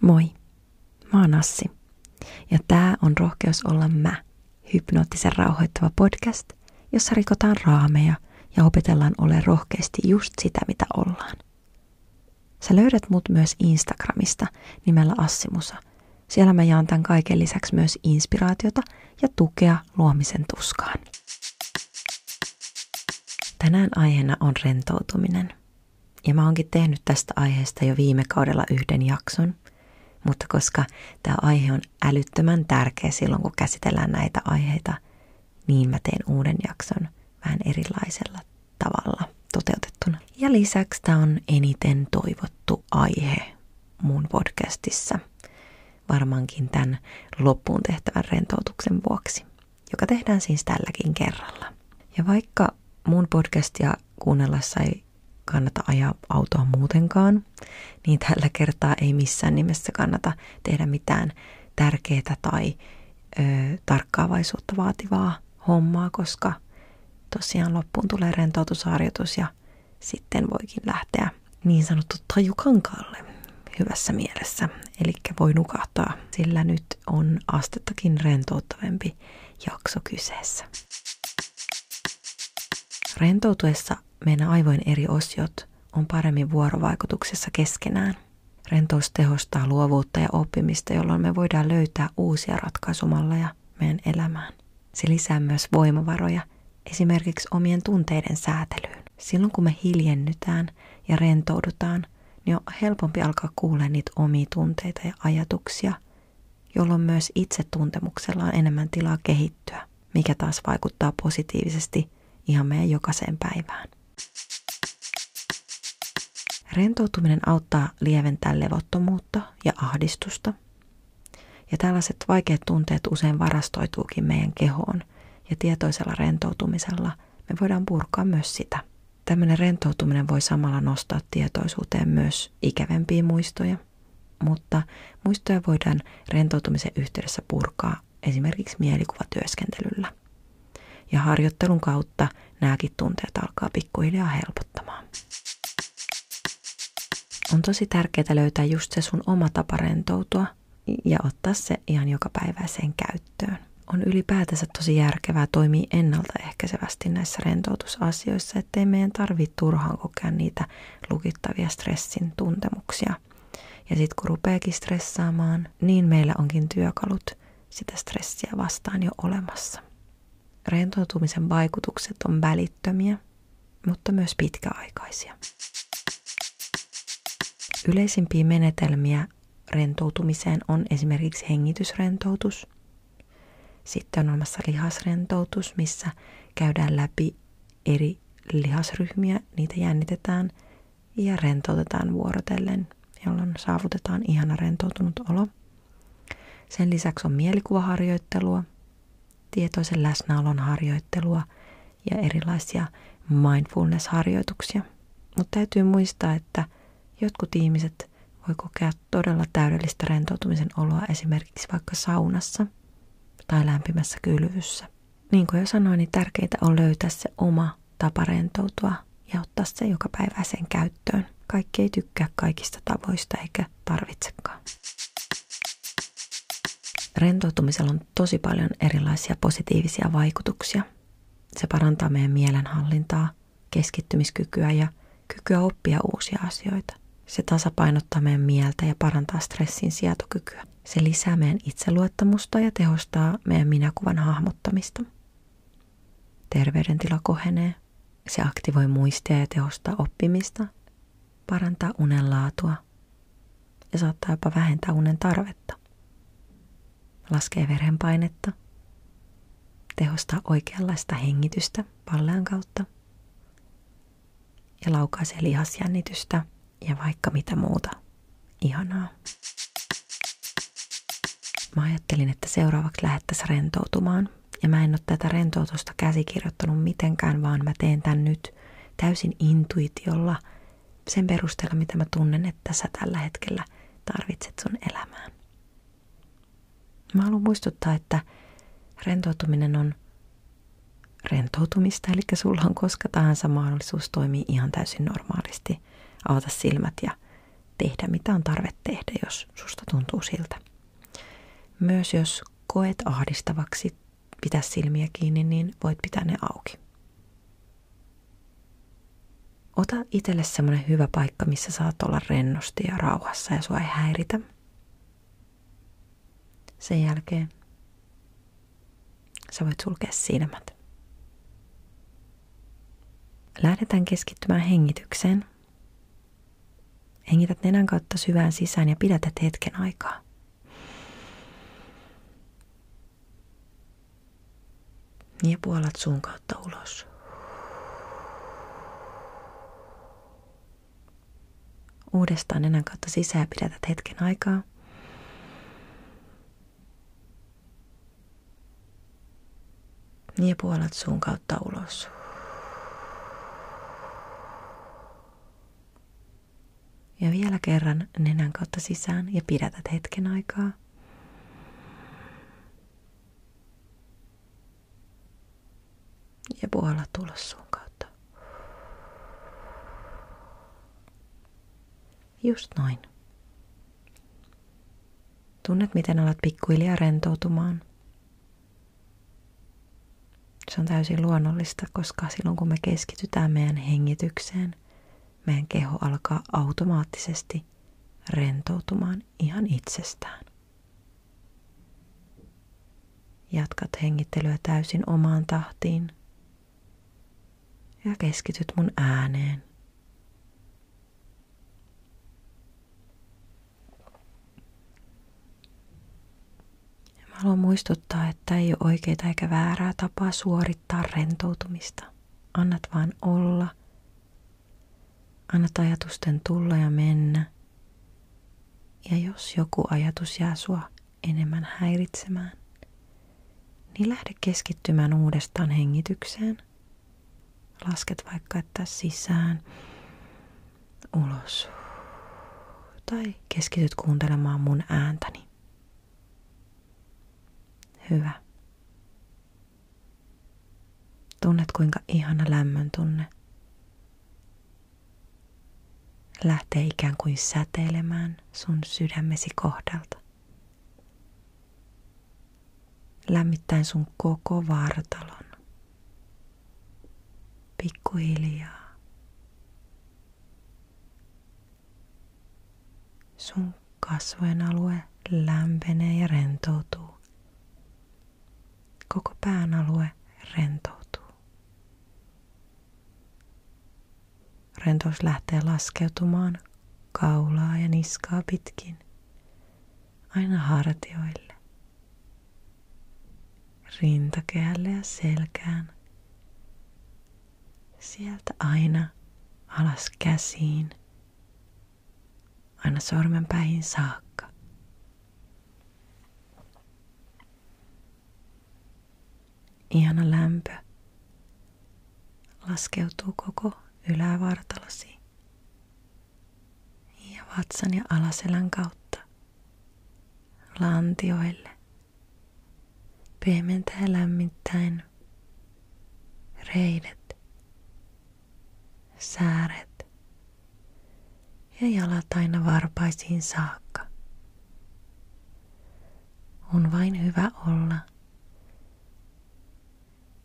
Moi, mä oon Assi. Ja tää on Rohkeus olla mä, hypnoottisen rauhoittava podcast, jossa rikotaan raameja ja opetellaan ole rohkeasti just sitä, mitä ollaan. Sä löydät mut myös Instagramista nimellä Assimusa. Siellä mä jaan tämän kaiken lisäksi myös inspiraatiota ja tukea luomisen tuskaan. Tänään aiheena on rentoutuminen. Ja mä oonkin tehnyt tästä aiheesta jo viime kaudella yhden jakson, mutta koska tämä aihe on älyttömän tärkeä silloin, kun käsitellään näitä aiheita, niin mä teen uuden jakson vähän erilaisella tavalla toteutettuna. Ja lisäksi tämä on eniten toivottu aihe mun podcastissa, varmaankin tämän loppuun tehtävän rentoutuksen vuoksi, joka tehdään siis tälläkin kerralla. Ja vaikka mun podcastia kuunnellessa ei kannata ajaa autoa muutenkaan, niin tällä kertaa ei missään nimessä kannata tehdä mitään tärkeää tai ö, tarkkaavaisuutta vaativaa hommaa, koska tosiaan loppuun tulee rentoutusharjoitus ja sitten voikin lähteä niin sanottu tajukankaalle hyvässä mielessä. Eli voi nukahtaa, sillä nyt on astettakin rentouttavempi jakso kyseessä. Rentoutuessa meidän aivojen eri osiot on paremmin vuorovaikutuksessa keskenään. Rentous tehostaa luovuutta ja oppimista, jolloin me voidaan löytää uusia ratkaisumalleja meidän elämään. Se lisää myös voimavaroja esimerkiksi omien tunteiden säätelyyn. Silloin kun me hiljennytään ja rentoudutaan, niin on helpompi alkaa kuulla niitä omia tunteita ja ajatuksia, jolloin myös itsetuntemuksella on enemmän tilaa kehittyä, mikä taas vaikuttaa positiivisesti ihan meidän jokaiseen päivään. Rentoutuminen auttaa lieventää levottomuutta ja ahdistusta. Ja tällaiset vaikeat tunteet usein varastoituukin meidän kehoon ja tietoisella rentoutumisella me voidaan purkaa myös sitä. Tämmöinen rentoutuminen voi samalla nostaa tietoisuuteen myös ikävempiä muistoja, mutta muistoja voidaan rentoutumisen yhteydessä purkaa esimerkiksi mielikuvatyöskentelyllä. Ja harjoittelun kautta nämäkin tunteet alkaa pikkuhiljaa helpottamaan. On tosi tärkeää löytää just se sun oma tapa rentoutua ja ottaa se ihan joka päiväiseen käyttöön. On ylipäätänsä tosi järkevää toimia ennaltaehkäisevästi näissä rentoutusasioissa, ettei meidän tarvitse turhaan kokea niitä lukittavia stressin tuntemuksia. Ja sitten kun rupeakin stressaamaan, niin meillä onkin työkalut sitä stressiä vastaan jo olemassa. Rentoutumisen vaikutukset on välittömiä, mutta myös pitkäaikaisia. Yleisimpiä menetelmiä rentoutumiseen on esimerkiksi hengitysrentoutus. Sitten on olemassa lihasrentoutus, missä käydään läpi eri lihasryhmiä, niitä jännitetään ja rentoutetaan vuorotellen, jolloin saavutetaan ihana rentoutunut olo. Sen lisäksi on mielikuvaharjoittelua, tietoisen läsnäolon harjoittelua ja erilaisia mindfulness-harjoituksia. Mutta täytyy muistaa, että – Jotkut ihmiset voi kokea todella täydellistä rentoutumisen oloa esimerkiksi vaikka saunassa tai lämpimässä kylvyssä. Niin kuin jo sanoin, niin tärkeintä on löytää se oma tapa rentoutua ja ottaa se joka päiväiseen käyttöön. Kaikki ei tykkää kaikista tavoista eikä tarvitsekaan. Rentoutumisella on tosi paljon erilaisia positiivisia vaikutuksia. Se parantaa meidän mielenhallintaa, keskittymiskykyä ja kykyä oppia uusia asioita. Se tasapainottaa meidän mieltä ja parantaa stressin sietokykyä. Se lisää meidän itseluottamusta ja tehostaa meidän minäkuvan hahmottamista. Terveydentila kohenee. Se aktivoi muistia ja tehostaa oppimista, parantaa unen laatua ja saattaa jopa vähentää unen tarvetta. Laskee verenpainetta, tehostaa oikeanlaista hengitystä pallean kautta ja laukaisee lihasjännitystä – ja vaikka mitä muuta ihanaa. Mä ajattelin, että seuraavaksi lähettäisiin rentoutumaan. Ja mä en ole tätä rentoutusta käsikirjoittanut mitenkään, vaan mä teen tän nyt täysin intuitiolla sen perusteella, mitä mä tunnen, että sä tällä hetkellä tarvitset sun elämään. Mä haluan muistuttaa, että rentoutuminen on rentoutumista, eli sulla on koska tahansa mahdollisuus toimia ihan täysin normaalisti – avata silmät ja tehdä, mitä on tarve tehdä, jos susta tuntuu siltä. Myös jos koet ahdistavaksi pitää silmiä kiinni, niin voit pitää ne auki. Ota itselle semmoinen hyvä paikka, missä saat olla rennosti ja rauhassa ja sua ei häiritä. Sen jälkeen sä voit sulkea silmät. Lähdetään keskittymään hengitykseen. Hengität nenän kautta syvään sisään ja pidätät hetken aikaa. Ja puolat suun kautta ulos. Uudestaan nenän kautta sisään pidätät hetken aikaa. Ja puolat suun kautta ulos. Ja vielä kerran nenän kautta sisään ja pidätät hetken aikaa. Ja puolat ulos suun kautta. Just noin. Tunnet, miten alat pikkuhiljaa rentoutumaan. Se on täysin luonnollista, koska silloin kun me keskitytään meidän hengitykseen, meidän keho alkaa automaattisesti rentoutumaan ihan itsestään. Jatkat hengittelyä täysin omaan tahtiin ja keskityt mun ääneen. Mä haluan muistuttaa, että ei ole oikeita eikä väärää tapaa suorittaa rentoutumista. Annat vaan olla – Annat ajatusten tulla ja mennä. Ja jos joku ajatus jää sua enemmän häiritsemään, niin lähde keskittymään uudestaan hengitykseen. Lasket vaikka, että sisään, ulos. Tai keskityt kuuntelemaan mun ääntäni. Hyvä. Tunnet kuinka ihana lämmön tunne lähtee ikään kuin säteilemään sun sydämesi kohdalta. Lämmittäen sun koko vartalon. Pikkuhiljaa. Sun kasvojen alue lämpenee ja rentoutuu. Koko pään alue rentoutuu. Rentous lähtee laskeutumaan kaulaa ja niskaa pitkin aina hartioille, rintakehälle ja selkään. Sieltä aina alas käsiin, aina sormenpäihin saakka. Ihana lämpö laskeutuu koko ylävartalosi ja vatsan ja alaselän kautta lantioille. Pehmentää lämmittäen reidet, sääret ja jalat aina varpaisiin saakka. On vain hyvä olla.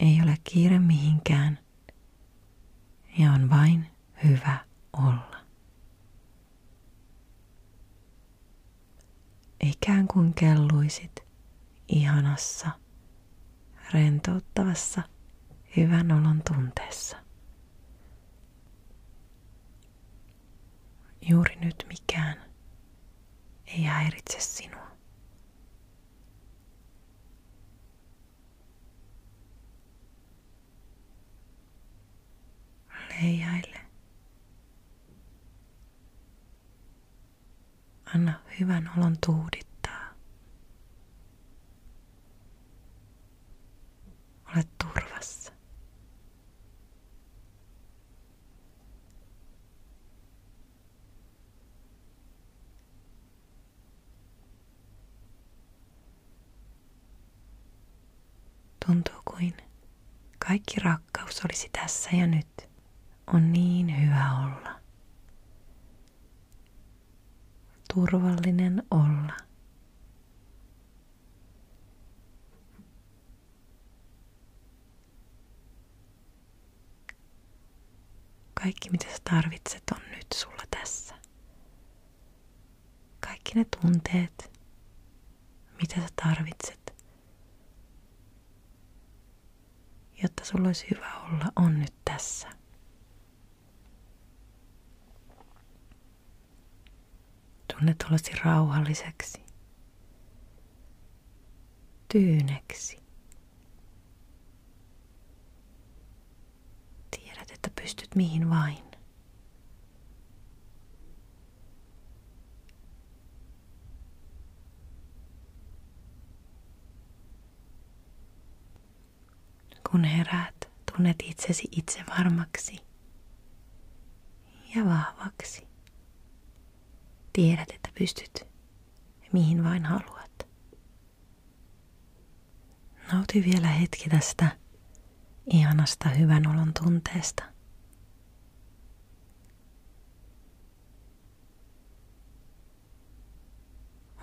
Ei ole kiire mihinkään – ja on vain hyvä olla. Ikään kuin kelluisit ihanassa, rentouttavassa, hyvän olon tunteessa. Juuri nyt mikään ei häiritse sinua. Leijaile. Anna hyvän olon tuudittaa. Olet turvassa. Tuntuu kuin kaikki rakkaus olisi tässä ja nyt on niin hyvä olla. turvallinen olla. Kaikki mitä sä tarvitset on nyt sulla tässä. Kaikki ne tunteet, mitä sä tarvitset, jotta sulla olisi hyvä olla, on nyt tässä. Tunnet olosi rauhalliseksi, tyyneksi. Tiedät, että pystyt mihin vain. Kun heräät, tunnet itsesi itse varmaksi ja vahvaksi. Tiedät, että pystyt mihin vain haluat. Nauti vielä hetki tästä ihanasta hyvän olon tunteesta.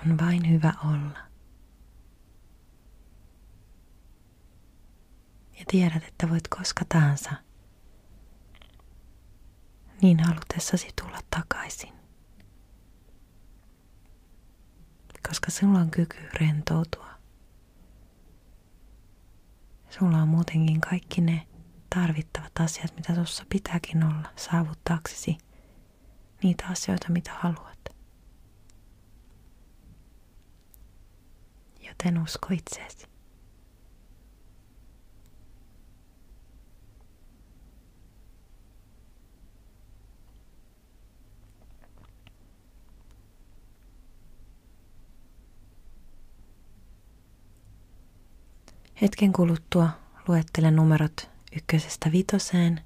On vain hyvä olla. Ja tiedät, että voit koska tahansa niin halutessasi tulla takaisin. Koska sulla on kyky rentoutua. Sulla on muutenkin kaikki ne tarvittavat asiat, mitä tuossa pitääkin olla saavuttaaksesi niitä asioita, mitä haluat. Joten usko itseesi. Hetken kuluttua luettelen numerot ykkösestä vitoseen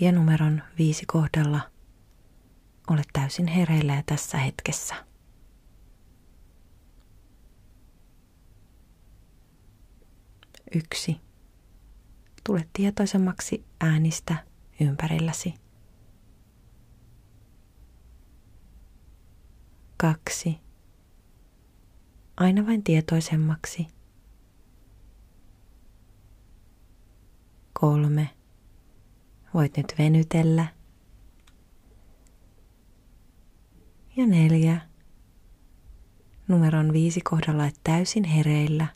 ja numeron viisi kohdalla olet täysin hereillä ja tässä hetkessä. Yksi. Tule tietoisemmaksi äänistä ympärilläsi. Kaksi aina vain tietoisemmaksi. Kolme. Voit nyt venytellä. Ja neljä. Numeron viisi kohdalla et täysin hereillä.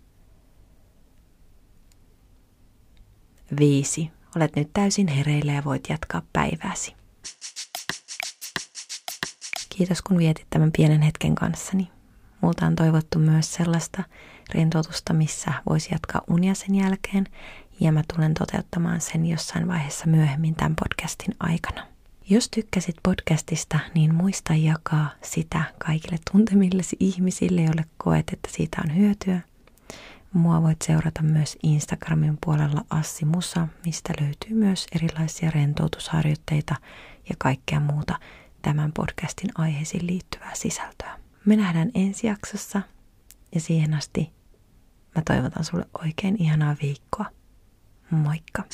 Viisi. Olet nyt täysin hereillä ja voit jatkaa päivääsi. Kiitos kun vietit tämän pienen hetken kanssani. Multa on toivottu myös sellaista rentoutusta, missä voisi jatkaa unia sen jälkeen, ja mä tulen toteuttamaan sen jossain vaiheessa myöhemmin tämän podcastin aikana. Jos tykkäsit podcastista, niin muista jakaa sitä kaikille tuntemillesi ihmisille, joille koet, että siitä on hyötyä. Mua voit seurata myös Instagramin puolella Assi Musa, mistä löytyy myös erilaisia rentoutusharjoitteita ja kaikkea muuta tämän podcastin aiheisiin liittyvää sisältöä. Me nähdään ensi jaksossa ja siihen asti mä toivotan sulle oikein ihanaa viikkoa. Moikka!